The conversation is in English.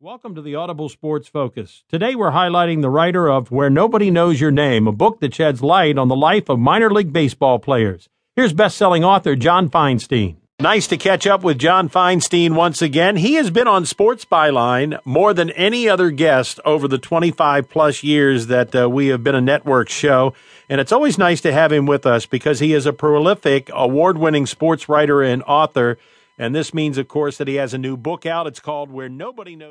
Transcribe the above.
Welcome to the Audible Sports Focus. Today we're highlighting the writer of Where Nobody Knows Your Name, a book that sheds light on the life of minor league baseball players. Here's best-selling author John Feinstein. Nice to catch up with John Feinstein once again. He has been on Sports Byline more than any other guest over the 25 plus years that uh, we have been a network show. And it's always nice to have him with us because he is a prolific, award winning sports writer and author. And this means, of course, that he has a new book out. It's called Where Nobody Knows.